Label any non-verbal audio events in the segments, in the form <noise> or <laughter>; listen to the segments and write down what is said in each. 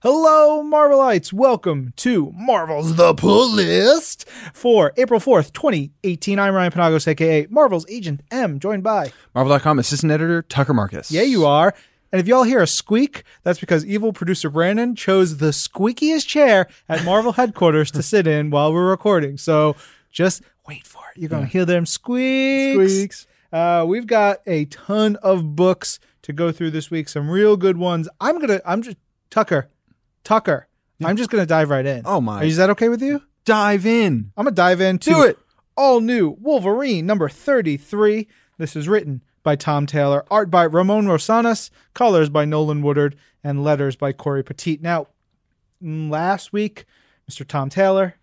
Hello, Marvelites. Welcome to Marvel's The Pull List for April 4th, 2018. I'm Ryan Penagos, aka Marvel's Agent M, joined by. Marvel.com assistant editor Tucker Marcus. Yeah, you are. And if y'all hear a squeak, that's because evil producer Brandon chose the squeakiest chair at Marvel <laughs> headquarters to sit in while we're recording. So just wait for it. You're going to hear them squeaks. Squeaks. Uh, we've got a ton of books to go through this week, some real good ones. I'm going to, I'm just, Tucker, Tucker, I'm just going to dive right in. Oh my. Is that okay with you? Dive in. I'm gonna dive into Do it. All new Wolverine number 33. This is written by Tom Taylor, art by Ramon Rosanas, colors by Nolan Woodard, and letters by Corey Petit. Now, mm, last week, Mr. Tom Taylor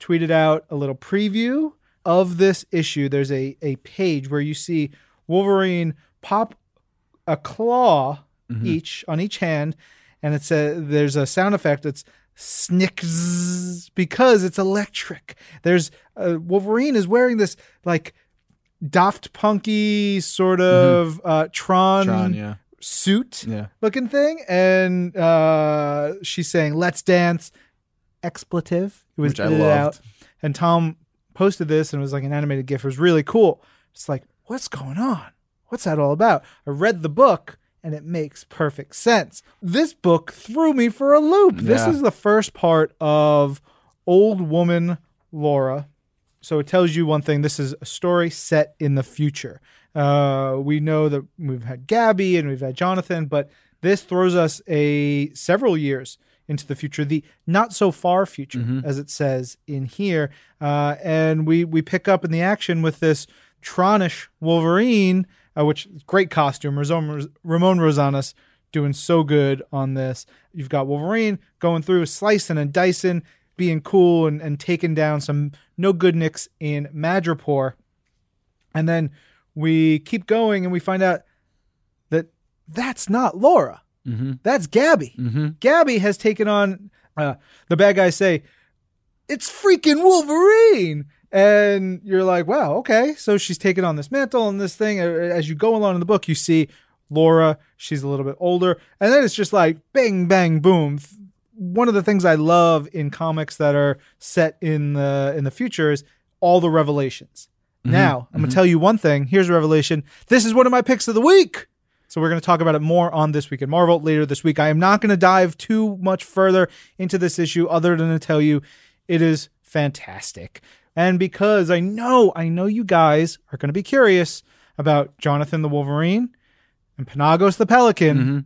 tweeted out a little preview of this issue. There's a, a page where you see Wolverine pop a claw each on each hand, and it's a there's a sound effect that's snicks because it's electric. There's uh, Wolverine is wearing this like Daft Punky sort of uh, Tron, Tron, yeah. suit Yeah. looking thing, and uh, she's saying "Let's dance." Expletive. It was Which I loved. and Tom posted this and it was like an animated GIF. It was really cool. It's like, what's going on? What's that all about? I read the book and it makes perfect sense. This book threw me for a loop. This is the first part of Old Woman Laura. So it tells you one thing. This is a story set in the future. Uh, we know that we've had Gabby and we've had Jonathan, but this throws us a several years into the future, the not so far future, as it says in here. Uh, and we we pick up in the action with this Tronish Wolverine, uh, which great costume. Ramon, Ramon Rosanas doing so good on this. You've got Wolverine going through slicing and dicing, being cool and, and taking down some no good nicks in Madripoor. And then we keep going and we find out that that's not Laura. That's Gabby. Gabby has taken on uh, the bad guys say it's freaking Wolverine. And you're like, wow, okay. So she's taken on this mantle and this thing. As you go along in the book, you see Laura. She's a little bit older. And then it's just like bang, bang, boom. One of the things I love in comics that are set in the in the future is all the revelations. Mm-hmm. Now, I'm going to mm-hmm. tell you one thing. Here's a revelation. This is one of my picks of the week. So we're going to talk about it more on this week in Marvel later this week. I am not going to dive too much further into this issue other than to tell you it is fantastic. And because I know, I know you guys are going to be curious about Jonathan the Wolverine and Penagos the Pelican, mm-hmm.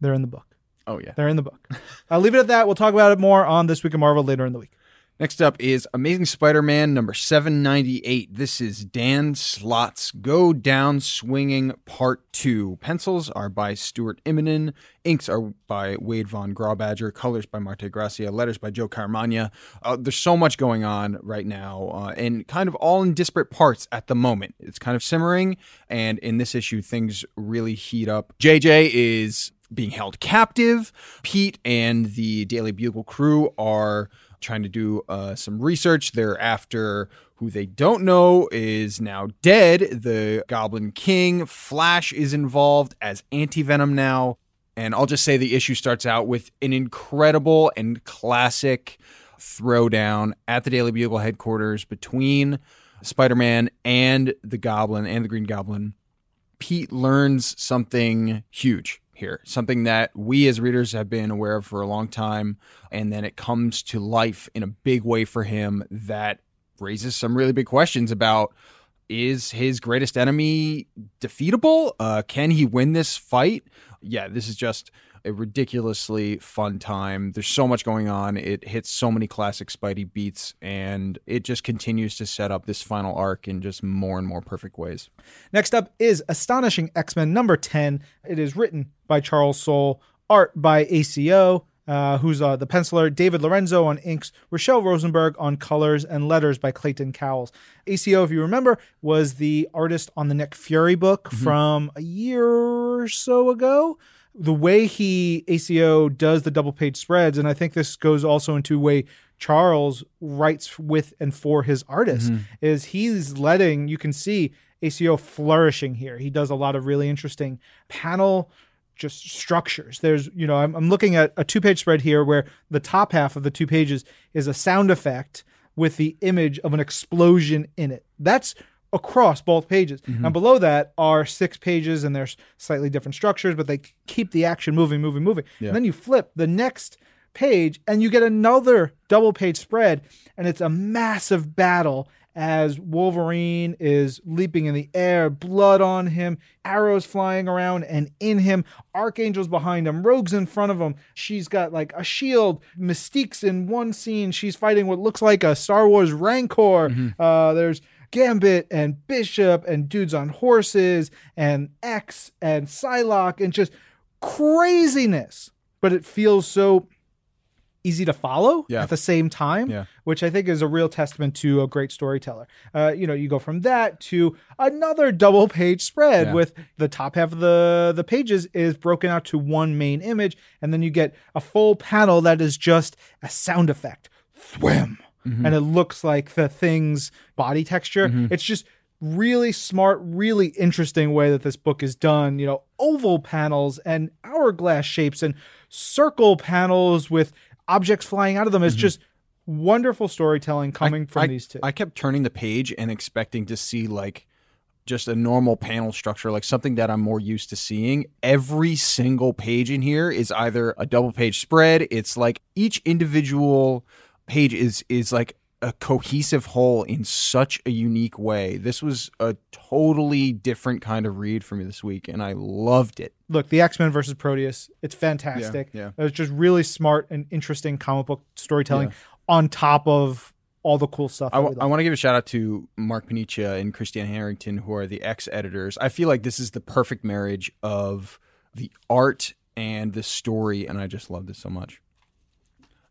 they're in the book. Oh yeah. They're in the book. <laughs> I'll leave it at that. We'll talk about it more on this week in Marvel later in the week. Next up is Amazing Spider-Man number 798. This is Dan Slott's Go Down Swinging Part 2. Pencils are by Stuart Immonen. Inks are by Wade Von Grawbadger. Colors by Marte Gracia. Letters by Joe Caramagna. Uh, there's so much going on right now uh, and kind of all in disparate parts at the moment. It's kind of simmering and in this issue things really heat up. JJ is being held captive. Pete and the Daily Bugle crew are trying to do uh, some research. They're after who they don't know is now dead. The Goblin King. Flash is involved as Anti Venom now. And I'll just say the issue starts out with an incredible and classic throwdown at the Daily Bugle headquarters between Spider Man and the Goblin and the Green Goblin. Pete learns something huge here, something that we as readers have been aware of for a long time. And then it comes to life in a big way for him that raises some really big questions about is his greatest enemy defeatable? Uh, can he win this fight? Yeah, this is just a ridiculously fun time. There's so much going on. It hits so many classic Spidey beats, and it just continues to set up this final arc in just more and more perfect ways. Next up is Astonishing X Men number 10. It is written by Charles Soule, art by ACO, uh, who's uh, the penciler, David Lorenzo on inks, Rochelle Rosenberg on colors, and letters by Clayton Cowles. ACO, if you remember, was the artist on the Nick Fury book from a year or so ago. The way he ACO does the double page spreads, and I think this goes also into way Charles writes with and for his artists, mm-hmm. is he's letting you can see ACO flourishing here. He does a lot of really interesting panel just structures. There's, you know, I'm, I'm looking at a two page spread here where the top half of the two pages is a sound effect with the image of an explosion in it. That's across both pages. And below that are six pages and there's slightly different structures, but they keep the action moving, moving, moving. Yeah. And then you flip the next page and you get another double page spread and it's a massive battle as Wolverine is leaping in the air, blood on him, arrows flying around and in him, archangels behind him, rogues in front of him. She's got like a shield. Mystique's in one scene. She's fighting what looks like a Star Wars Rancor. Uh, there's Gambit and Bishop and dudes on horses and X and Psylocke and just craziness. But it feels so easy to follow Yeah. at the same time, Yeah. which I think is a real testament to a great storyteller. Uh, you know, you go from that to another double page spread Yeah. with the top half of the the pages is broken out to one main image, and then you get a full panel that is just a sound effect, swim, and it looks like the thing's body texture. Mm-hmm. It's just really smart, really interesting way that this book is done. You know, oval panels and hourglass shapes and circle panels with objects flying out of them. It's mm-hmm. just wonderful storytelling coming from I, these two. I kept turning the page and expecting to see like just a normal panel structure, like something that I'm more used to seeing. Every single page in here is either a double page spread. It's like each individual page is is like a cohesive whole in such a unique way. This was a totally different kind of read for me this week, and I loved it. Look, the X Men versus Proteus. It's fantastic. Yeah, It's just really smart and interesting comic book storytelling on top of all the cool stuff. I, we love. want to give a shout out to Mark Paniccia and Christina Harrington, who are the ex editors. I feel like this is the perfect marriage of the art and the story, and I just love this so much.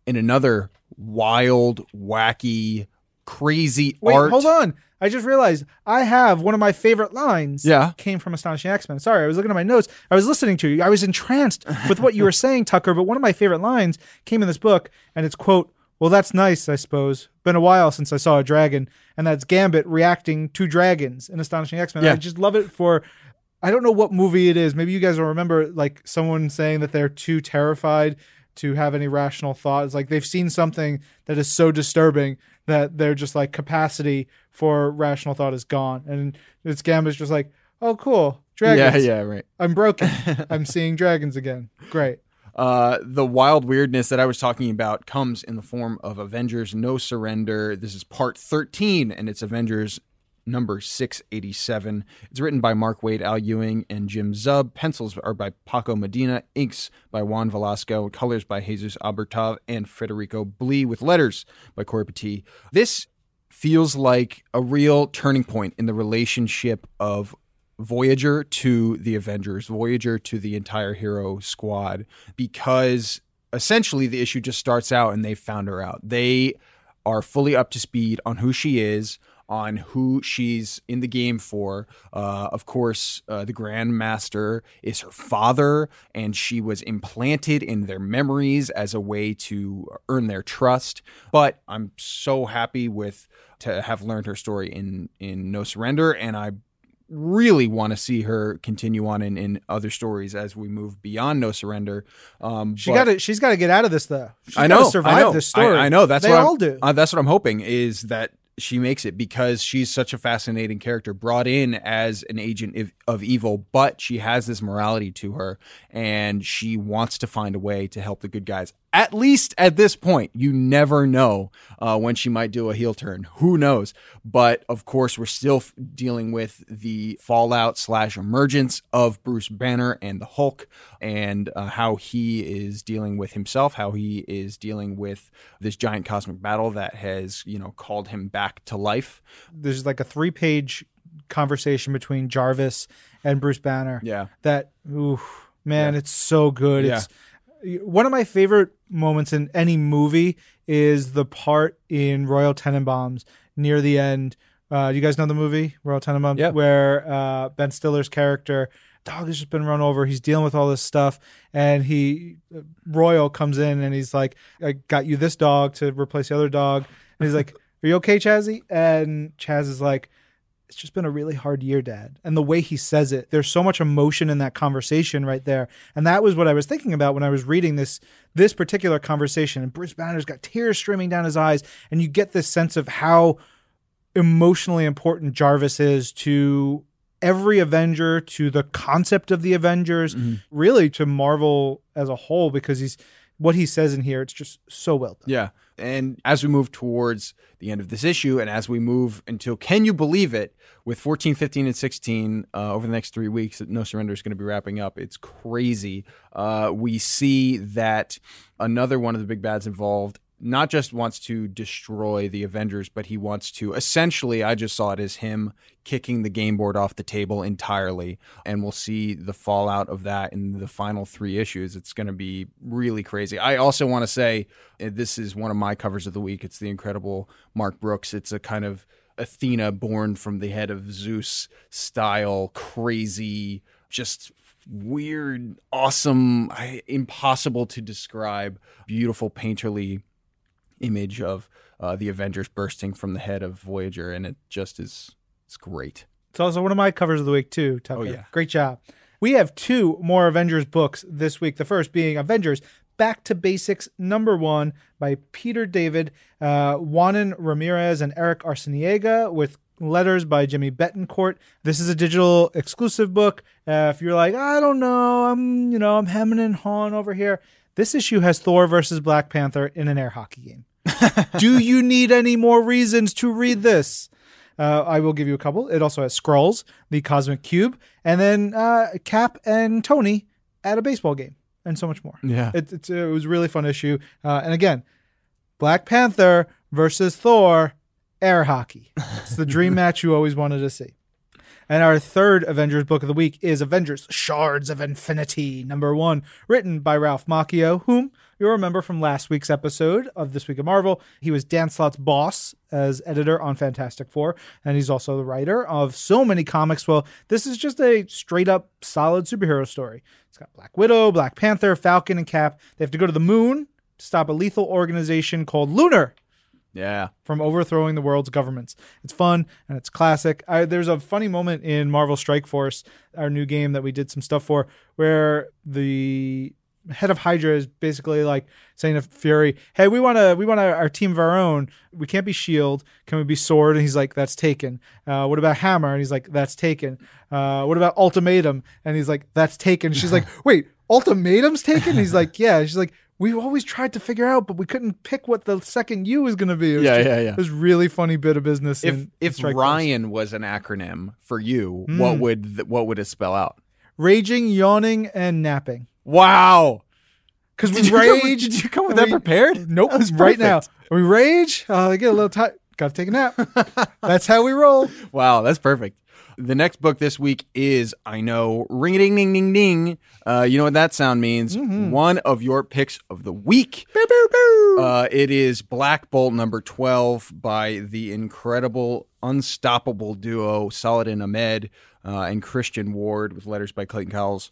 In another wild, wacky, crazy Wait, art. hold on. I just realized I have one of my favorite lines. Yeah. Came from Astonishing X Men. Sorry, I was looking at my notes. I was listening to you. I was entranced with what you were saying, Tucker. But one of my favorite lines came in this book, and it's quote, "Well, that's nice, I suppose. Been a while since I saw a dragon." And that's Gambit reacting to dragons in Astonishing X Men. Yeah. I just love it for. I don't know what movie it is. Maybe you guys will remember, like someone saying that they're too terrified to have any rational thought. It's like they've seen something that is so disturbing that they're just like capacity for rational thought is gone. And it's Gambit's just like, oh, cool, dragons. Yeah, yeah, right. I'm broken. <laughs> I'm seeing dragons again. Great. Uh, the wild weirdness that I was talking about comes in the form of Avengers No Surrender. This is part 13, and it's Avengers number 687. It's written by Mark Waid, Al Ewing, and Jim Zub. Pencils are by Paco Medina. Inks by Juan Vlasco. Colors by Jesus Aburtov and Federico Blee, with letters by Corey Petit. This feels like a real turning point in the relationship of Voyager to the Avengers, Voyager to the entire hero squad, because essentially the issue just starts out and they've found her out. They are fully up to speed on who she is, on who she's in the game for. Uh, of course, uh, the Grandmaster is her father, and she was implanted in their memories as a way to earn their trust. But I'm so happy with to have learned her story in in No Surrender, and I really want to see her continue on in, in other stories as we move beyond No Surrender. Um, she got to she's got to get out of this though. She's I know. Survive I know. this story. I, I know. That's they what all I'm, do. Uh, that's what I'm hoping is that she makes it because she's such a fascinating character, brought in as an agent of, evil, but she has this morality to her, and she wants to find a way to help the good guys. At least at this point, you never know uh, when she might do a heel turn. Who knows? But of course, we're still f- dealing with the fallout slash emergence of Bruce Banner and the Hulk, and uh, how he is dealing with himself, how he is dealing with this giant cosmic battle that has, you know, called him back to life. There's like a three page conversation between Jarvis and Bruce Banner. Yeah. That, ooh, man, Yeah. it's so good. Yeah. It's one of my favorite moments in any movie is the part in Royal Tenenbaums near the end. Uh, you guys know the movie Royal Tenenbaums, Yeah. where uh, Ben Stiller's character dog has just been run over. He's dealing with all this stuff, and he Royal comes in and he's like, "I got you this dog to replace the other dog," and he's like, "Are you okay, Chazzy?" And Chaz is like. It's just been a really hard year, Dad. And the way he says it, there's so much emotion in that conversation right there. And that was what I was thinking about when I was reading this this particular conversation. And Bruce Banner's got tears streaming down his eyes, and you get this sense of how emotionally important Jarvis is to every Avenger, to the concept of the Avengers, Mm-hmm. really to Marvel as a whole, because he's what he says in here, it's just so well done. Yeah. And as we move towards the end of this issue, and as we move until, can you believe it, with 14, 15, and 16 uh, over the next three weeks, No Surrender is going to be wrapping up. It's crazy. Uh, we see that another one of the big bads involved not just wants to destroy the Avengers, but he wants to essentially, I just saw it as him kicking the game board off the table entirely. And we'll see the fallout of that in the final three issues. It's going to be really crazy. I also want to say this is one of my covers of the week. It's the incredible Mark Brooks. It's a kind of Athena born from the head of Zeus style, crazy, just weird, awesome, impossible to describe, beautiful painterly image of uh, the Avengers bursting from the head of Voyager, and it just is it's great. It's also one of my covers of the week too, Tucker. Oh, yeah. Great job. We have two more Avengers books this week. The first being Avengers Back to Basics number one by Peter David, uh, Juanan Ramirez, and Eric Arciniega with letters by Jimmy Betancourt. This is a digital exclusive book. Uh, if you're like, I don't know, I'm you know I'm hemming and hawing over here. This issue has Thor versus Black Panther in an air hockey game. Do you need any more reasons to read this? Uh, I will give you a couple. It also has Skrulls, the Cosmic Cube, and then uh, Cap and Tony at a baseball game, and so much more. Yeah. It, it's, it was a really fun issue. Uh, and again, Black Panther versus Thor, air hockey. It's the dream <laughs> match you always wanted to see. And our third Avengers book of the week is Avengers Shards of Infinity, number one, written by Ralph Macchio, whom you'll remember from last week's episode of This Week of Marvel. He was Dan Slott's boss as editor on Fantastic Four, and he's also the writer of so many comics. Well, this is just a straight up solid superhero story. It's got Black Widow, Black Panther, Falcon, and Cap. They have to go to the moon to stop a lethal organization called Lunar Yeah. from overthrowing the world's governments. It's fun and it's classic. I, there's a funny moment in Marvel Strike Force, our new game that we did some stuff for, where the head of Hydra is basically like saying to Fury, "Hey, we want to we want our team of our own. We can't be Shield. Can we be Sword?" And he's like, "That's taken." Uh, what about Hammer? And he's like, "That's taken." Uh, what about Ultimatum? And he's like, "That's taken." She's <laughs> like, "Wait, Ultimatum's taken?" And he's like, "Yeah." She's like. We've always tried to figure out, but we couldn't pick what the second U is going to be. Yeah, just- yeah, yeah. It was really funny bit of business. If in, if in Strike Force. Ryan was an acronym for you, what would th- what would it spell out? raging, yawning, and napping, Wow. because we Did come rage. did you come with that we- prepared? Nope. That was right now, we rage. Uh, I get a little tired. Got to take a nap. <laughs> That's how we roll. Wow, that's perfect. The next book this week is I know ring a ding ding ding ding. Uh, you know what that sound means? One of your picks of the week. Uh, it is Black Bolt number twelve by the incredible, unstoppable duo Saladin Ahmed uh, and Christian Ward with letters by Clayton Cowles.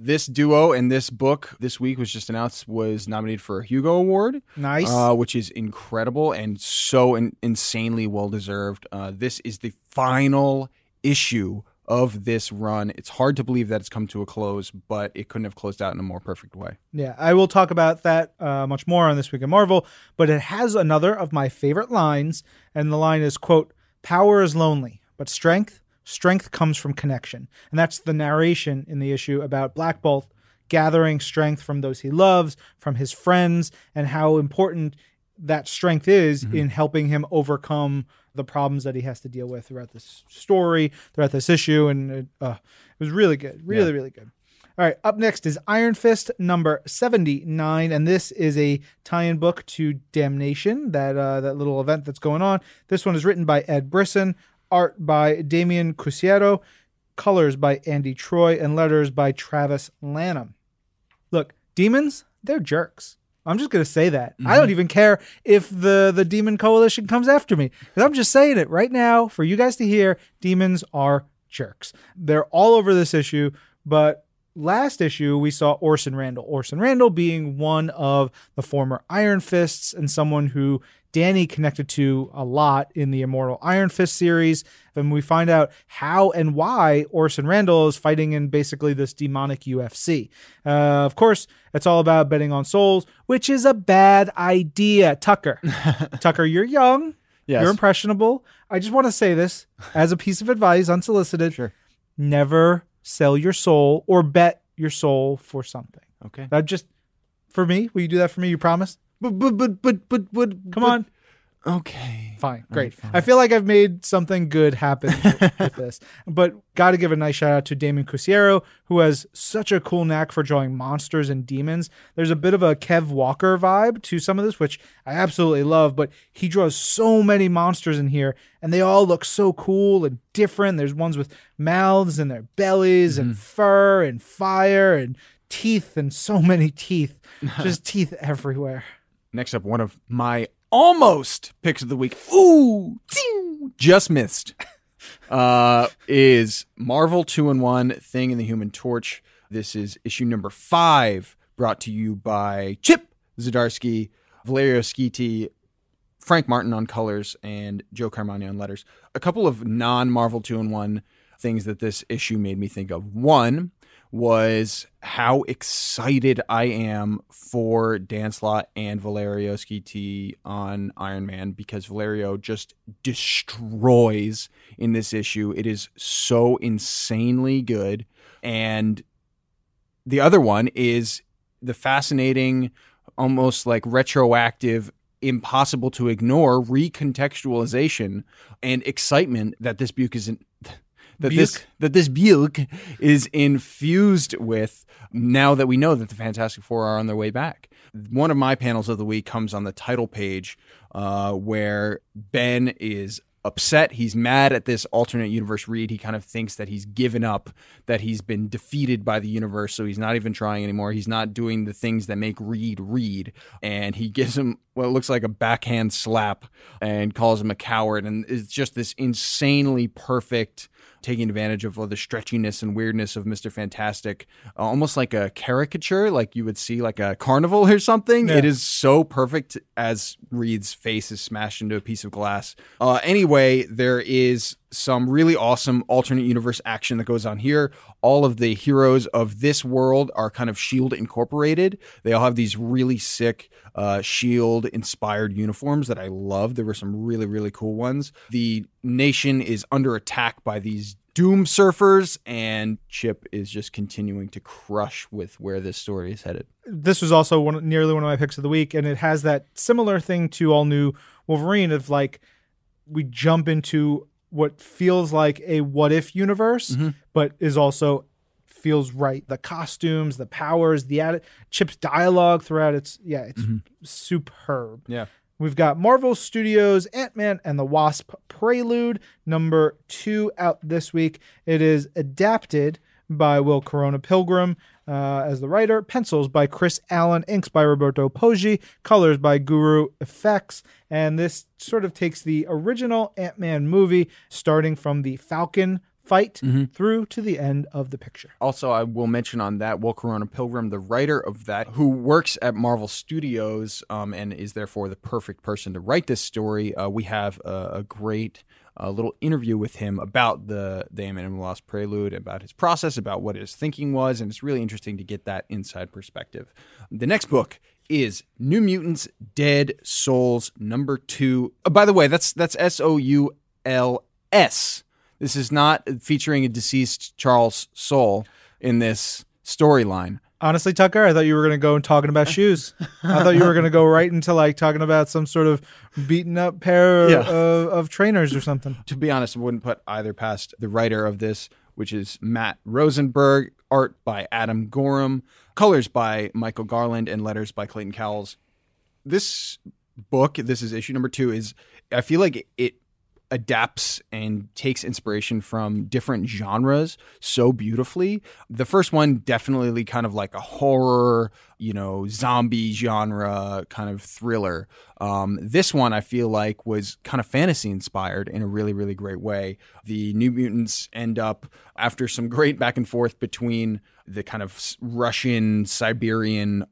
This duo and this book this week was just announced was nominated for a Hugo Award Nice. uh, which is incredible and so in- insanely well deserved. Uh, this is the final issue of this run. It's hard to believe that it's come to a close, but it couldn't have closed out in a more perfect way. Yeah, I will talk about that uh, much more on this week in Marvel. But it has another of my favorite lines, and the line is quote: "Power is lonely, but strength, strength comes from connection." And that's the narration in the issue about Black Bolt gathering strength from those he loves, from his friends, and how important that strength is in helping him overcome the problems that he has to deal with throughout this story, throughout this issue, and it, uh, it was really good, really, really good. All right, up next is Iron Fist number 79 and this is a tie-in book to Damnation, that uh, that little event that's going on. This one is written by Ed Brisson, art by Damian Couceiro, colors by Andy Troy and letters by Travis Lanham. Look, demons, they're jerks. I'm just going to say that. I don't mm-hmm. even care if the the demon coalition comes after me. 'Cause I'm just saying it right now for you guys to hear. Demons are jerks. They're all over this issue, but last issue, we saw Orson Randall. Orson Randall being one of the former Iron Fists and someone who Danny connected to a lot in the Immortal Iron Fist series. And we find out how and why Orson Randall is fighting in basically this demonic UFC. Uh, of course, it's all about betting on souls, which is a bad idea. Tucker, <laughs> Tucker, you're young. Yes. You're impressionable. I just want to say this as a piece of advice, unsolicited. Sure. Never sell your soul or bet your soul for something. Okay. That just for me. Will you do that for me? You promise? But but but but but but Come on. Okay. Fine. Great. right, fine. I feel like I've made something good happen with, with this. <laughs> But got to give a nice shout out to Damon Couceiro, who has such a cool knack for drawing monsters and demons. There's a bit of a Kev Walker vibe to some of this, which I absolutely love. But he draws so many monsters in here, and they all look so cool and different. There's ones with mouths and their bellies and mm-hmm. fur and fire and teeth and so many teeth. <laughs> Just teeth everywhere. Next up, one of my almost picks of the week. Ooh, just missed. <laughs> Uh, is Marvel Two in One Thing in the Human Torch. This is issue number five, brought to you by Chip Zdarsky, Valerio Schiti, Frank Martin on colors, and Joe Caramagna on letters. A couple of non-Marvel Two in One things that this issue made me think of. One was how excited I am for Dan Slott and Valerio Schiti on Iron Man because Valerio just destroys in this issue. It is so insanely good. And the other one is the fascinating, almost like retroactive, impossible to ignore recontextualization and excitement that this book is in, <laughs> that this Buke. that this book is infused with now that we know that the Fantastic Four are on their way back. One of my panels of the week comes on the title page uh, where Ben is upset. He's mad at this alternate universe Reed. He kind of thinks that he's given up, that he's been defeated by the universe, so he's not even trying anymore. He's not doing the things that make Reed Reed. And he gives him what looks like a backhand slap and calls him a coward. And it's just this insanely perfect taking advantage of all the stretchiness and weirdness of Mr. Fantastic, uh, almost like a caricature, like you would see like a carnival or something. Yeah. It is so perfect as Reed's face is smashed into a piece of glass. Uh, anyway, there is some really awesome alternate universe action that goes on here. All of the heroes of this world are kind of Shield incorporated. They all have these really sick uh, Shield inspired uniforms that I love. There were some really really cool ones. The nation is under attack by these doom surfers, and Chip is just continuing to crush with where this story is headed. this was also one nearly one of my picks of the week, and it has that similar thing to all new Wolverine of like we jump into what feels like a what if universe, mm-hmm. but is also feels right. The costumes, the powers, the Chip's dialogue throughout. It's yeah, it's mm-hmm. superb. Yeah. We've got Marvel Studios Ant Man and the Wasp Prelude number two out this week. It is adapted by Will Corona Pilgrim uh, as the writer, pencils by Chris Allen, inks by Roberto Poggi, colors by Guru EFX. And this sort of takes the original Ant Man movie, starting from the Falcon fight through to the end of the picture. Also, I will mention on that Will Corona Pilgrim, the writer of that, who works at Marvel Studios um, and is therefore the perfect person to write this story. Uh, we have a, a great uh, little interview with him about the the the Lost Prelude, about his process, about what his thinking was, and it's really interesting to get that inside perspective. The next book is New Mutants: Dead Souls number two. Uh, by the way, that's that's S O U L S. This is not featuring a deceased Charles Soule in this storyline. Honestly, Tucker, I thought you were going to go and talking about <laughs> shoes. I thought you were going to go right into like talking about some sort of beaten up pair Yeah. of, of trainers or something. To be honest, I wouldn't put either past the writer of this, which is Matt Rosenberg, art by Adam Gorham, colors by Michael Garland, and letters by Clayton Cowles. This book, this is issue number two, is I feel like it adapts and takes inspiration from different genres so beautifully. The first one definitely kind of like a horror, you know, zombie genre kind of thriller. Um, this one I feel like was kind of fantasy inspired in a really, really great way. The New Mutants end up after some great back and forth between the kind of Russian Siberian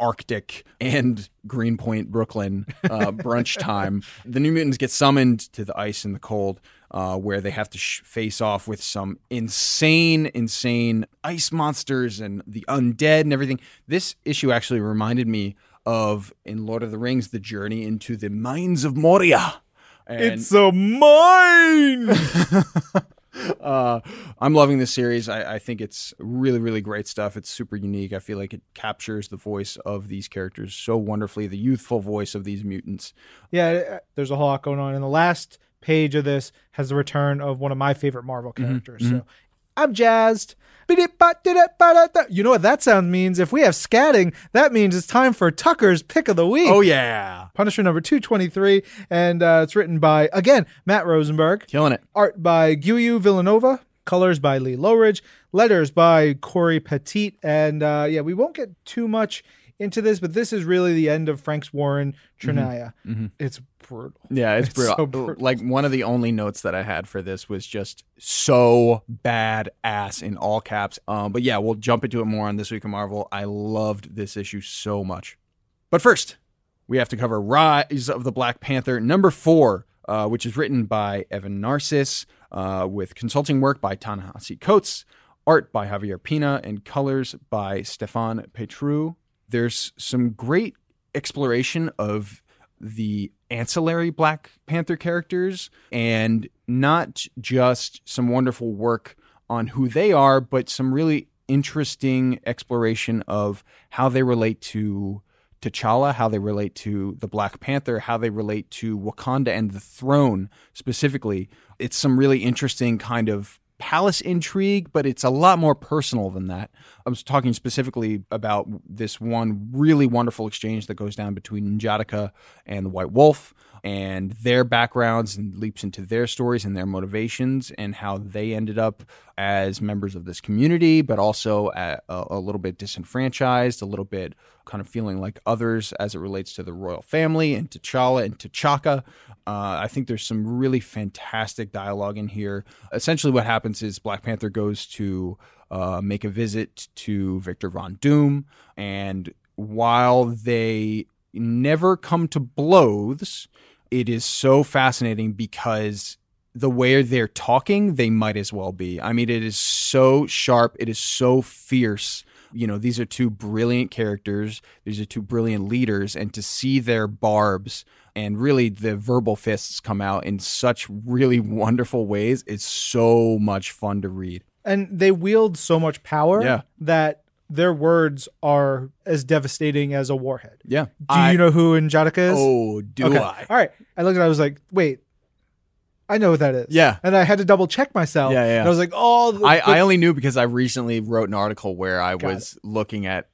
Arctic and Greenpoint, Brooklyn uh, brunch <laughs> time. The New Mutants get summoned to the ice and the cold, uh, where they have to sh- face off with some insane, insane ice monsters and the undead and everything. This issue actually reminded me of in Lord of the Rings, the journey into the mines of Moria. And It's a mine. <laughs> uh, I'm loving this series. I, I think it's really, really great stuff. It's super unique. I feel like it captures the voice of these characters so wonderfully, the youthful voice of these mutants. yeah, uh, there's a whole lot going on. And the last page of this has the return of one of my favorite Marvel characters. So I'm jazzed. You know what that sound means? If we have scatting, that means it's time for Tucker's pick of the week. Oh, yeah. Punisher number 223. And uh, it's written by, again, Matt Rosenberg. Killing it. Art by Guiu Vilanova. Colors by Lee Loughridge. Letters by Corey Petit. And uh, yeah, we won't get too much into this, but this is really the end of Frank's Warren Trinaya. It's brutal. Yeah, it's, It's brutal. so brutal. Like one of the only notes that I had for this was just so bad ass in all caps. Um, but yeah, we'll jump into it more on this week of Marvel. I loved this issue so much. But first, we have to cover Rise of the Black Panther number four, uh, which is written by Evan Narcisse, uh, with consulting work by Ta-Nehisi Coates, art by Javier Pina, and colors by Stephane Paitreau. There's some great exploration of the ancillary Black Panther characters and not just some wonderful work on who they are, but some really interesting exploration of how they relate to T'Challa, how they relate to the Black Panther, how they relate to Wakanda and the throne specifically. It's some really interesting kind of palace intrigue, but it's a lot more personal than that. I was talking specifically about this one really wonderful exchange that goes down between Njadaka and the White Wolf and their backgrounds and leaps into their stories and their motivations and how they ended up as members of this community, but also a, a, a little bit disenfranchised, a little bit kind of feeling like others as it relates to the royal family and T'Challa and T'Chaka. Uh, I think there's some really fantastic dialogue in here. Essentially, what happens is Black Panther goes to uh, make a visit to Victor Von Doom, and while they never come to blows, it is so fascinating because the way they're talking, they might as well be. I mean, it is so sharp, it is so fierce. You know, these are two brilliant characters, these are two brilliant leaders, and to see their barbs and really the verbal fists come out in such really <laughs> wonderful ways it's so much fun to read. And they wield so much power Yeah. that their words are as devastating as a warhead. Yeah. Do you know who Njadaka is? Oh, do Okay. I? All right. I looked at it, I was like, wait, I know what that is. Yeah. And I had to double check myself. Yeah, yeah. And I was like, oh, the, I, the- I only knew because I recently wrote an article where I Got was looking at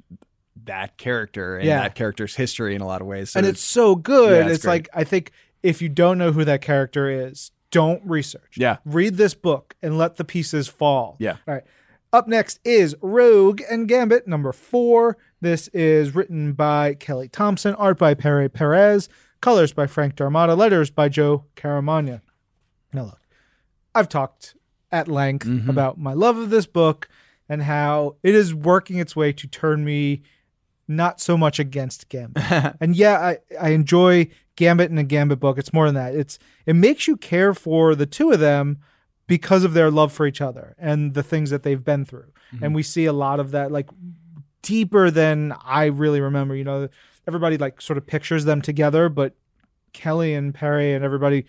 that character and Yeah. that character's history in a lot of ways. So and it's so good. Yeah, it's it's like, I think if you don't know who that character is, don't research. Yeah. Read this book and let the pieces fall. Yeah. All right. Up next is Rogue and Gambit, number four. This is written by Kelly Thompson, art by Pere Perez, colors by Frank D'Armata, letters by Joe Caramagna. Now, look, I've talked at length Mhm. about my love of this book and how it is working its way to turn me not so much against Gambit. <laughs> and yeah, I, I enjoy Gambit and a Gambit book. It's more than that. It's it makes you care for the two of them because of their love for each other and the things that they've been through. And mm-hmm. we see a lot of that like deeper than I really remember. You know, everybody like sort of pictures them together, but Kelly and Pere and everybody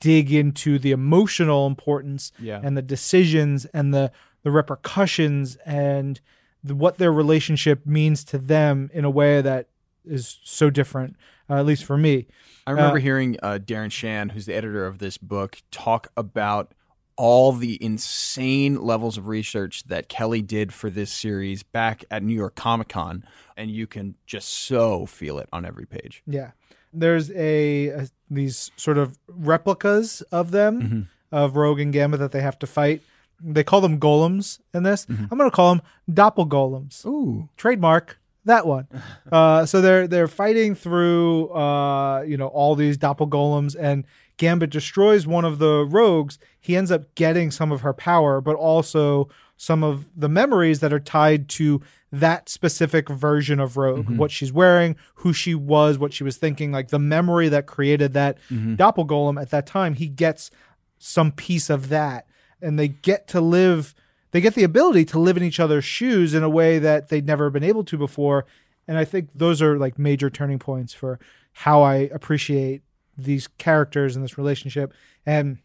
dig into the emotional importance yeah. and the decisions and the the repercussions and the, what their relationship means to them in a way that is so different, uh, at least for me. I remember uh, hearing uh, Darren Shan, who's the editor of this book, talk about all the insane levels of research that Kelly did for this series back at New York Comic Con, and you can just so feel it on every page. Yeah. There's a, a these sort of replicas of them Mm-hmm. of Rogue and Gamma that they have to fight. They call them golems in this. Mm-hmm. I'm going to call them doppelgolems. Ooh. Trademark that one. <laughs> uh, so they're they're fighting through uh, you know all these doppelgolems and Gambit destroys one of the rogues. He ends up getting some of her power, but also some of the memories that are tied to that specific version of Rogue, what she's wearing, who she was, what she was thinking, like the memory that created that doppelgolem at that time. He gets some piece of that, and they get to live. They get the ability to live in each other's shoes in a way that they'd never been able to before. And I think those are like major turning points for how I appreciate these characters and this relationship. And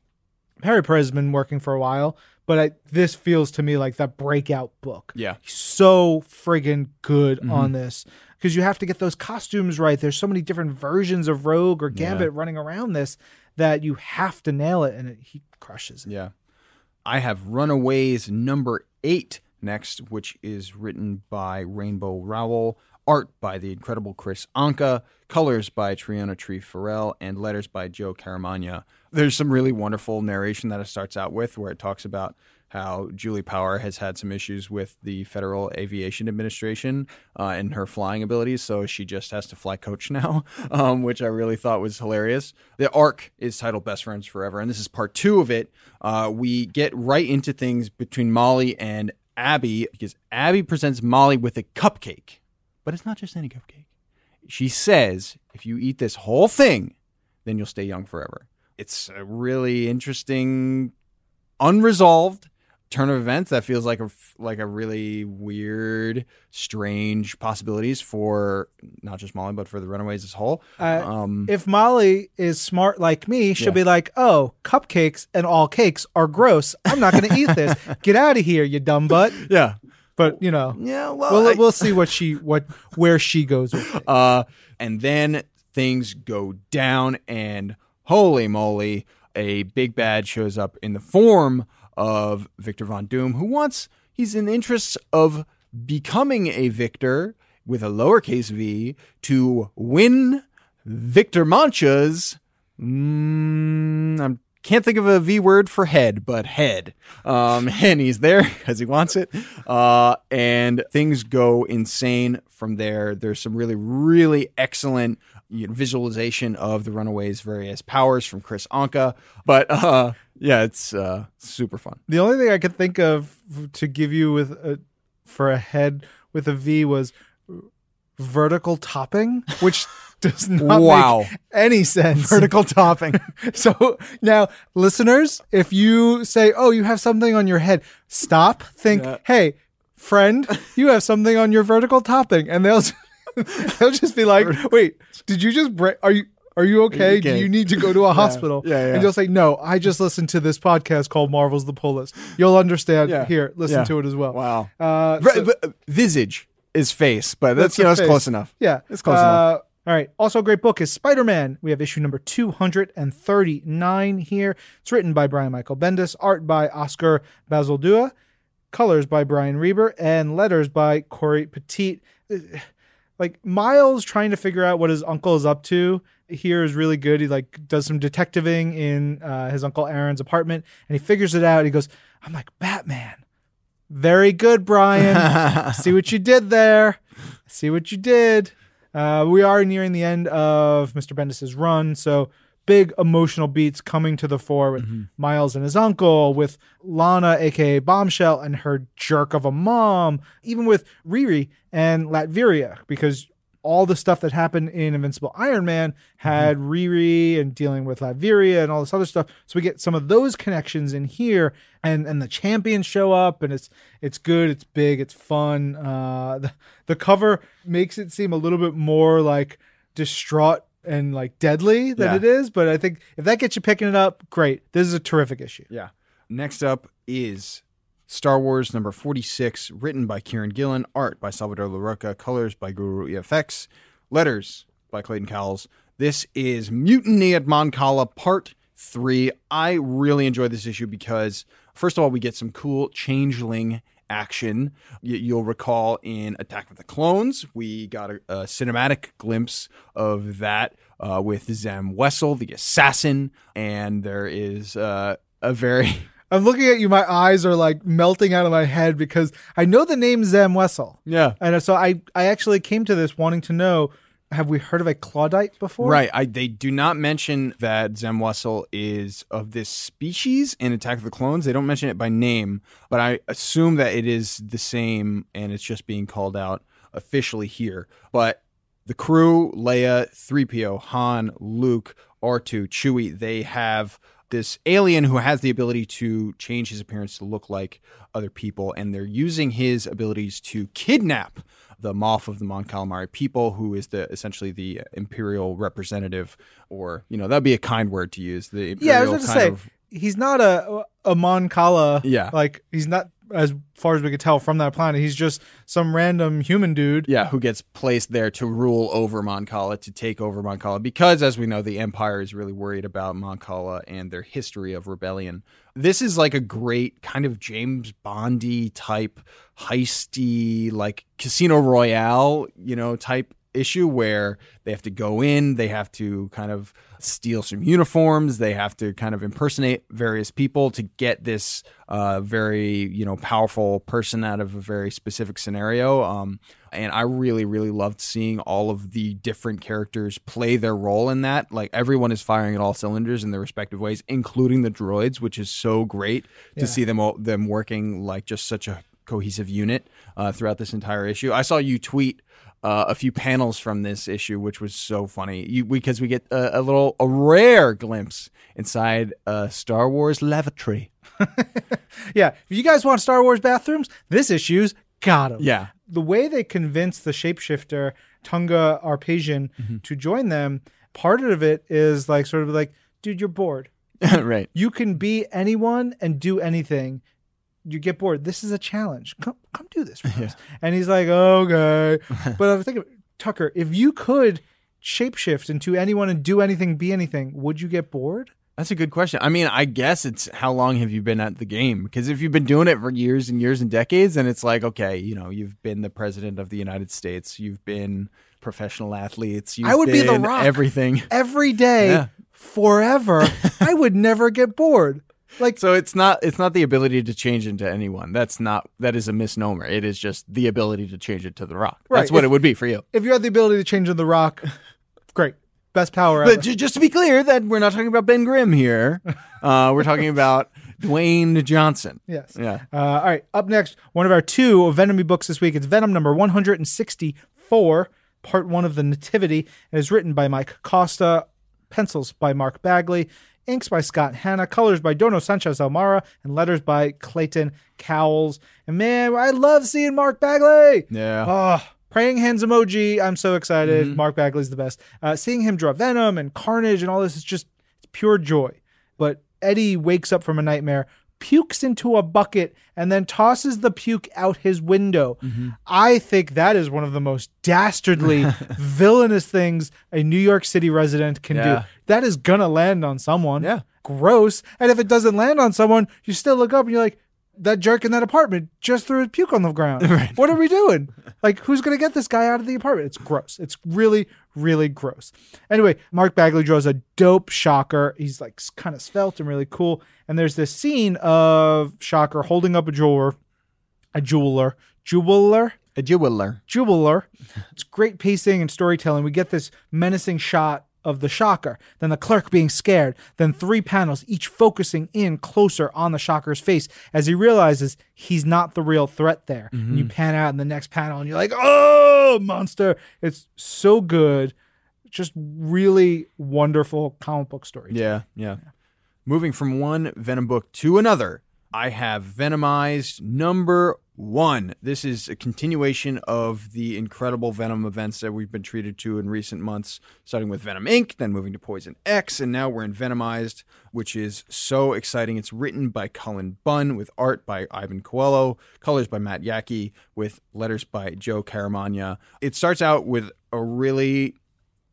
Harry Perez has been working for a while, but I, this feels to me like that breakout book. Yeah. He's so friggin' good mm-hmm. on this because you have to get those costumes right. There's so many different versions of Rogue or Gambit running around this that you have to nail it, and it, he crushes it. Yeah. I have Runaways number eight next, which is written by Rainbow Rowell, art by the incredible Kris Anka, colors by Triona Tree Farrell, and letters by Joe Caramagna. There's some really wonderful narration that it starts out with where it talks about how Julie Power has had some issues with the Federal Aviation Administration uh, and her flying abilities, so she just has to fly coach <laughs> now, um, which I really thought was hilarious. The arc is titled Best Friends Forever, and this is part two of it. Uh, we get right into things between Molly and Abby because Abby presents Molly with a cupcake, but it's not just any cupcake. She says, if you eat this whole thing, then you'll stay young forever. It's a really interesting, unresolved turn of events that feels like a like a really weird, strange possibilities for not just Molly but for the Runaways as a whole. Uh, um, if Molly is smart like me, she'll Yeah. be like, "Oh, cupcakes and all cakes are gross. I'm not going to eat this. <laughs> Get out of here, you dumb butt." yeah, But you know, yeah. Well, we'll I- we'll see what she what where she goes with it. Uh, and then things go down, and holy moly, a big bad shows up in the form of Victor Von Doom, who wants, he's in the interests of becoming a victor with a lowercase v to win Victor Mancha's. Mm, I can't think of a V word for head, but head. Um, <laughs> and he's there because he wants it. Uh, and things go insane from there. There's some really, really excellent you know, visualization of the Runaways' various powers from Kris Anka. But uh, yeah, it's uh, super fun. The only thing I could think of to give you with a, for a head with a V was vertical topping, which <laughs> does not Wow. make any sense. Vertical topping. <laughs> So now, listeners, if you say, "Oh, you have something on your head," stop. Think, Yeah. "Hey, friend, you have something on your vertical topping," and they'll <laughs> <laughs> they'll just be like, <laughs> "Wait, did you just break? Are you?" Are you okay? Do okay? you need to go to a <laughs> hospital? Yeah, yeah. And you'll say, No, I just listened to this podcast called Marvel's the Pull List. You'll understand. Yeah. Here, listen Yeah. to it as well. wow. Uh, so- visage is face, but that's, That's you know, it's close enough. Yeah. It's close enough. Uh, All right. Also, a great book is Spider Man. We have issue number 239 here. It's written by Brian Michael Bendis, art by Oscar Bazaldua, colors by Brian Reber, and letters by Corey Petit. Like Miles trying to figure out what his uncle is up to here is really good. He like does some detectiving in uh, his uncle Aaron's apartment, and he figures it out. He goes, "I'm like Batman." Very good, Brian. <laughs> See what you did there. See what you did. Uh, we are nearing the end of Mr. Bendis's run, so big emotional beats coming to the fore with Miles and his uncle, with Lana, aka Bombshell, and her jerk of a mom, even with Riri and Latveria, because all the stuff that happened in Invincible Iron Man had Riri and dealing with Latveria and all this other stuff. So we get some of those connections in here, and and the champions show up, and it's it's good, it's big, it's fun. Uh, <laughs> the, the cover makes it seem a little bit more like distraught and like deadly than Yeah. it is, but I think if that gets you picking it up, great. This is a terrific issue. Yeah. Next up is Star Wars number 46, written by Kieron Gillen, art by Salvador Larroca, colors by Guru EFX, letters by Clayton Cowles. This is Mutiny at Mon Cala, part three. I really enjoy this issue because, first of all, we get some cool changeling action. You'll recall in Attack of the Clones, we got a, a cinematic glimpse of that uh, with Zam Wesell, the assassin, and there is uh, a very <laughs> I'm looking at you. My eyes are like melting out of my head because I know the name Zam Wesell, yeah. and so I I actually came to this wanting to know: Have we heard of a Clawdite before? Right. I, they do not mention that Zam Wesell is of this species in Attack of the Clones. They don't mention it by name, but I assume that it is the same and it's just being called out officially here. But the crew, Leia, 3PO, Han, Luke, R2, Chewie, they have this alien who has the ability to change his appearance to look like other people, and they're using his abilities to kidnap the Moff of the Mon Calamari people, who is the essentially the imperial representative, or you know that'd be a kind word to use. The imperial Yeah, I was going to say of he's not a a Mon Cala. Yeah. like he's not as far as we could tell from that planet. He's just some random human dude. yeah, who gets placed there to rule over Mon Cala, to take over Mon Cala, because as we know, the Empire is really worried about Mon Cala and their history of rebellion. This is like a great kind of James Bondy type heisty, like Casino Royale, you know, type issue where they have to go in, they have to kind of steal some uniforms, they have to kind of impersonate various people to get this uh, very you know powerful person out of a very specific scenario. Um, and I really really loved seeing all of the different characters play their role in that. Like everyone is firing at all cylinders in their respective ways, including the droids, which is so great to see them all, them working like just such a cohesive unit uh, throughout this entire issue. I saw you tweet uh, a few panels from this issue, which was so funny you, because we get a, a little a rare glimpse inside a Star Wars lavatory. <laughs> Yeah, if you guys want Star Wars bathrooms, this issue's got them. Yeah, the way they convince the shapeshifter Tunga Arpesian Mm-hmm. to join them, part of it is like sort of like, dude, you're bored. <laughs> right. You can be anyone and do anything. You get bored. This is a challenge. Come, come do this for <laughs> us. And he's like, okay. <laughs> but I was thinking, Tucker, if you could shapeshift into anyone and do anything, be anything, would you get bored? That's a good question. I mean, I guess it's how long have you been at the game? Because if you've been doing it for years and years and decades, then it's like, okay, you know, you've been the president of the United States, you've been professional athletes, you've I would be The Rock. everything. Every day, Yeah. forever, <laughs> I would never get bored. Like, So it's not it's not the ability to change into anyone. That's not that is a misnomer. It is just the ability to change it to the rock. Right. That's what If- it would be for you. if you had the ability to change in the rock, great. Best power ever. But ju- just to be clear, that we're not talking about Ben Grimm here. <laughs> Uh, we're talking about Dwayne Johnson. Yes. Yeah. Uh, all right. Up next, one of our two Venomy books this week. It's Venom number 164, part one of the Nativity. and is written by Mike Costa, pencils by Mark Bagley, inks by Scott Hanna, colors by Dono Sanchez Almara, and letters by Clayton Cowles. And man, I love seeing Mark Bagley. Yeah. Oh, praying hands emoji. I'm so excited. Mark Bagley's the best. Uh, seeing him draw Venom and Carnage and all this is just it's pure joy. But Eddie wakes up from a nightmare, pukes into a bucket, and then tosses the puke out his window. Mm-hmm. I think that is one of the most dastardly, <laughs> villainous things a New York City resident can Yeah. do. That is gonna land on someone. Yeah. Gross. And if it doesn't land on someone, you still look up and you're like, that jerk in that apartment just threw his puke on the ground. <laughs> What are we doing? Like, who's going to get this guy out of the apartment? It's gross. It's really, really gross. Anyway, Mark Bagley draws a dope Shocker. He's like kind of svelte and really cool. And there's this scene of Shocker holding up a jeweler, a jeweler, jeweler, A jeweler. jeweler. It's great pacing and storytelling. We get this menacing shot of the shocker, then the clerk being scared, then three panels, each focusing in closer on the shocker's face as he realizes he's not the real threat there. And you mm-hmm. pan out in the next panel and you're like, oh, monster. It's so good. Just really wonderful comic book story. Yeah, yeah. Moving from one Venom book to another, I have Venomized number one. This is a continuation of the incredible Venom events that we've been treated to in recent months, starting with Venom Inc., then moving to Poison X, and now we're in Venomized, which is so exciting. It's written by Cullen Bunn with art by Ivan Coello, colors by Matt Yackey, with letters by Joe Caramagna. It starts out with a really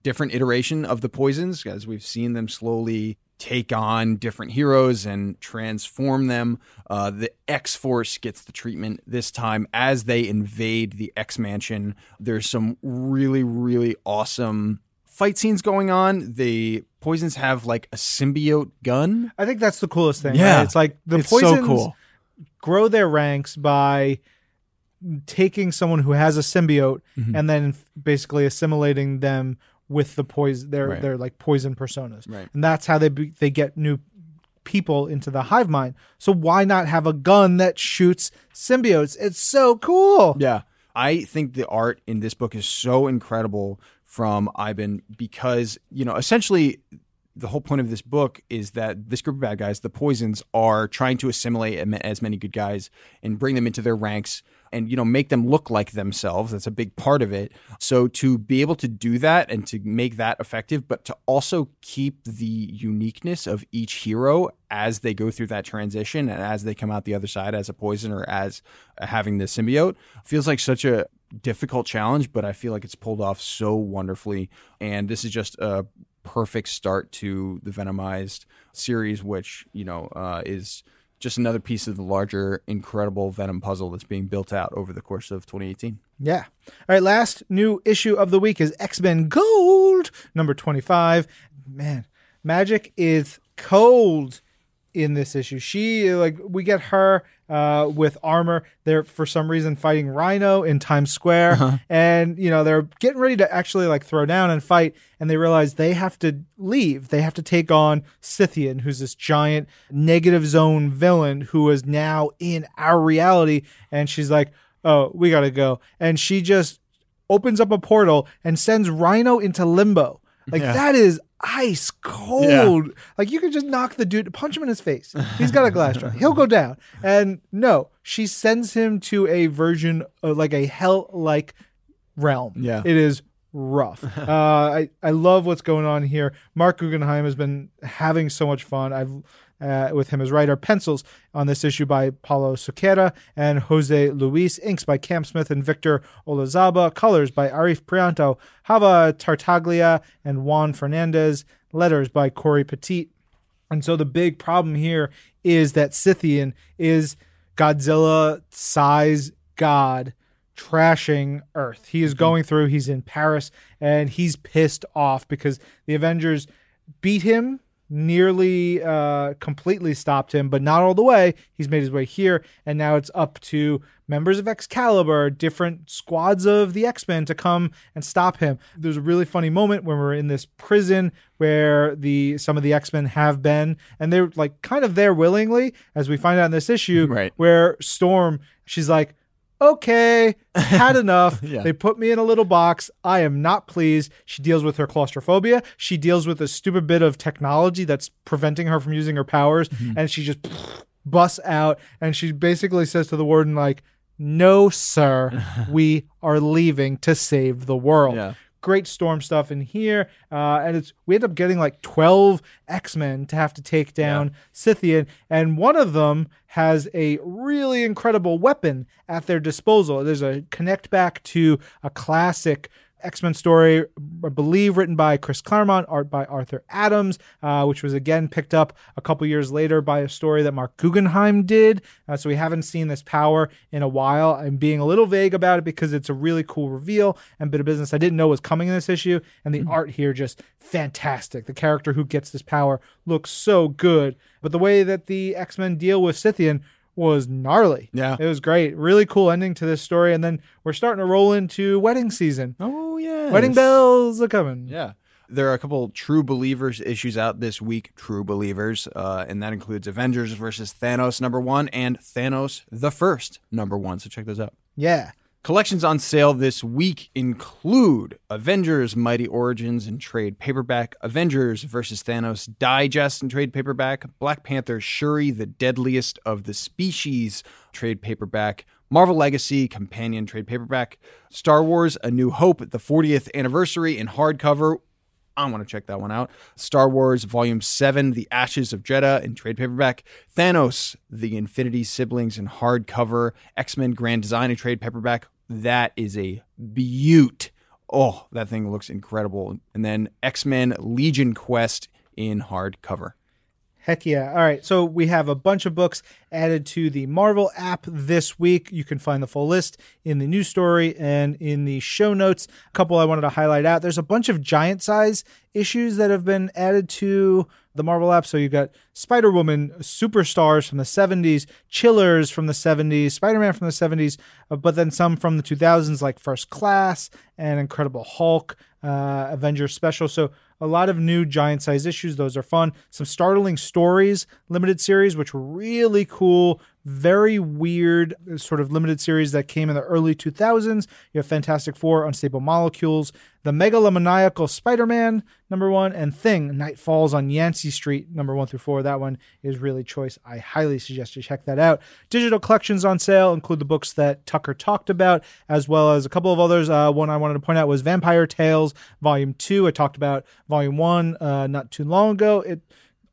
different iteration of the poisons as we've seen them slowly take on different heroes and transform them. Uh, the X Force gets the treatment this time as they invade the X Mansion. There's some really, really awesome fight scenes going on. The poisons have like a symbiote gun. I think that's the coolest thing. Yeah. right? it's like the It's so poisons cool. grow their ranks by taking someone who has a symbiote Mhm. and then basically assimilating them with the poison. Their Right. their like poison personas, Right. and that's how they be, they get new people into the hive mind. So why not have a gun that shoots symbiotes? It's so cool. Yeah. I think the art in this book is so incredible from Ivan because, you know, essentially the whole point of this book is that this group of bad guys, the poisons, are trying to assimilate as many good guys and bring them into their ranks and, you know, make them look like themselves. That's a big part of it. So to be able to do that and to make that effective, but to also keep the uniqueness of each hero as they go through that transition and as they come out the other side as a poisoner as uh, having the symbiote feels like such a difficult challenge, but I feel like it's pulled off so wonderfully. And this is just a perfect start to the Venomized series, which, you know, uh, is just another piece of the larger, incredible Venom puzzle that's being built out over the course of 2018. Yeah. All right. Last new issue of the week is X Men Gold, number 25. Man, Magik is cold in this issue. She, like, we get her uh, with armor. They're, for some reason, fighting Rhino in Times Square. And, you know, they're getting ready to actually, like, throw down and fight. And they realize they have to leave. They have to take on Scythian, who's this giant negative zone villain who is now in our reality. And she's like, oh, we gotta go. And she just opens up a portal and sends Rhino into limbo. Like Yeah. that is ice cold. Like you could just knock the dude, punch him in his face. He's got a glass <laughs> jaw. He'll go down. And no, she sends him to a version of like a hell-like realm. Yeah. it is rough. <laughs> uh, I I love what's going on here. Marc Guggenheim has been having so much fun. I've uh, with him as writer. Pencils on this issue by Paulo Siqueira and Jose Luis. Inks by Cam Smith and Victor Olazaba. Colors by Arif Prianto, Java Tartaglia, and Juan Fernandez. Letters by Cory Petit. And so the big problem here is that Scythian is Godzilla size god trashing Earth. He is going through, he's in Paris, and he's pissed off because the Avengers beat him, nearly uh, completely stopped him, but not all the way. He's made his way here, and now it's up to members of Excalibur, different squads of the X Men, to come and stop him. There's a really funny moment when we're in this prison where the some of the X Men have been, and they're like kind of there willingly, as we find out in this issue, Right. where Storm, she's like. Okay, had enough. <laughs> Yeah. They put me in a little box. I am not pleased. She deals with her claustrophobia. She deals with a stupid bit of technology that's preventing her from using her powers. Mm-hmm. And she just <sniffs> busts out and she basically says to the warden, like, no, sir, <laughs> we are leaving to save the world. Yeah. Great storm stuff in here. Uh, and it's we end up getting like 12 X-Men to have to take down Scythian. And one of them has a really incredible weapon at their disposal. There's a connect back to a classic X-Men story, I believe written by Chris Claremont, art by Arthur Adams, uh, which was again picked up a couple years later by a story that Marc Guggenheim did. Uh, so we haven't seen this power in a while. I'm being a little vague about it because it's a really cool reveal and bit of business I didn't know was coming in this issue. And the art here just fantastic. The character who gets this power looks so good. But the way that the X-Men deal with Scythian was gnarly. Yeah. It was great. Really cool ending to this story. And then we're starting to roll into wedding season. Oh, yeah. Wedding bells are coming. Yeah. There are a couple True Believers issues out this week, True Believers, uh, and that includes Avengers versus Thanos number one and Thanos the First number one. So check those out. Yeah. Collections on sale this week include Avengers Mighty Origins and trade paperback, Avengers vs. Thanos Digest and trade paperback, Black Panther Shuri, the Deadliest of the Species trade paperback, Marvel Legacy Companion trade paperback, Star Wars A New Hope, the 40th anniversary in hardcover. I want to check that one out. Star Wars Volume 7, The Ashes of Jedha in trade paperback. Thanos, The Infinity Siblings in hardcover. X Men Grand Design in trade paperback. That is a beaut. Oh, that thing looks incredible. And then X Men Legion Quest in hardcover. Heck yeah. All right. So we have a bunch of books added to the Marvel app this week. You can find the full list in the news story and in the show notes. A couple I wanted to highlight out. There's a bunch of giant size issues that have been added to the Marvel app. So you've got Spider Woman, superstars from the 70s, Chillers from the 70s, Spider Man from the 70s, uh, but then some from the 2000s like First Class and Incredible Hulk, uh, Avengers Special. So a lot of new giant size issues. Those are fun. Some startling stories, limited series, which were really cool. Very weird, sort of limited series that came in the early 2000s. You have Fantastic Four, Unstable Molecules, The Megalomaniacal Spider Man, number one, and Thing, Night Falls on Yancey Street, number one through four. That one is really choice. I highly suggest you check that out. Digital collections on sale include the books that Tucker talked about, as well as a couple of others. Uh, one I wanted to point out was Vampire Tales, Volume 2. I talked about Volume 1 uh, not too long ago. It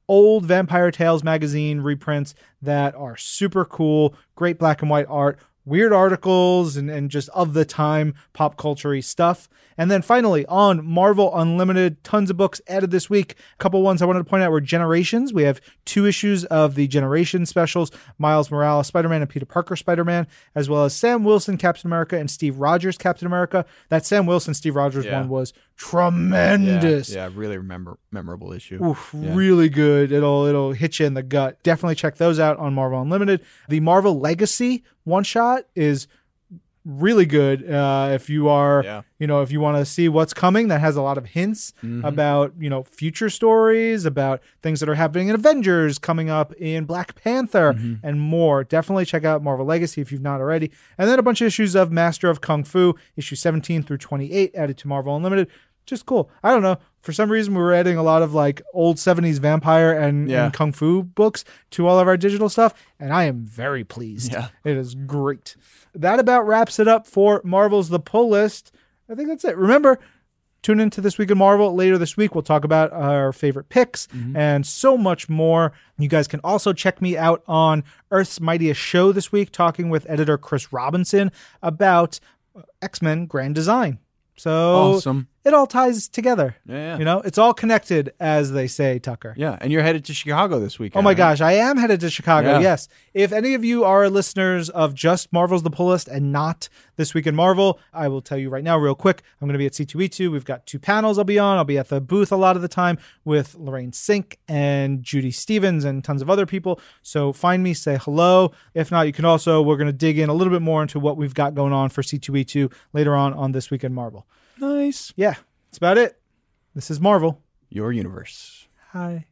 old Vampire Tales magazine reprints that are super cool, great black and white art, weird articles, and, and just of the time pop culture stuff. And then finally, on Marvel Unlimited, tons of books added this week. A couple ones I wanted to point out were Generations. We have two issues of the Generation specials Miles Morales Spider Man and Peter Parker Spider Man, as well as Sam Wilson Captain America and Steve Rogers Captain America. That Sam Wilson Steve Rogers Yeah. one was tremendous. Yeah, really remember memorable issue. Oof, Yeah. really good. It'll it'll hit you in the gut. Definitely check those out on Marvel Unlimited. The Marvel Legacy one shot is really good. Uh, if you are, Yeah. you know, if you want to see what's coming, that has a lot of hints Mm-hmm. about you know future stories, about things that are happening in Avengers, coming up in Black Panther, Mm-hmm. and more. Definitely check out Marvel Legacy if you've not already. And then a bunch of issues of Master of Kung Fu, issue 17 through 28, added to Marvel Unlimited. Just cool. I don't know. For some reason, we were adding a lot of like old 70s vampire and, Yeah. and kung fu books to all of our digital stuff, and I am very pleased. Yeah. It is great. That about wraps it up for Marvel's The Pull List. I think that's it. Remember, tune into This Week in Marvel. Later this week, we'll talk about our favorite picks mm-hmm. and so much more. You guys can also check me out on Earth's Mightiest Show this week, talking with editor Chris Robinson about uh, X Men Grand Design. So Awesome. It all ties together. Yeah, yeah. You know, it's all connected, as they say, Tucker. Yeah, and you're headed to Chicago this weekend. Oh my right? gosh, I am headed to Chicago. Yeah. Yes. If any of you are listeners of just Marvel's The Pull List and not This Week in Marvel, I will tell you right now, real quick, I'm going to be at C2E2. We've got two panels I'll be on. I'll be at the booth a lot of the time with Lorraine Cink and Judy Stephens and tons of other people. So find me, say hello. If not, you can also, we're going to dig in a little bit more into what we've got going on for C2E2 later on on This Week in Marvel. Nice. Yeah, that's about it. This is Marvel. Your universe. Hi.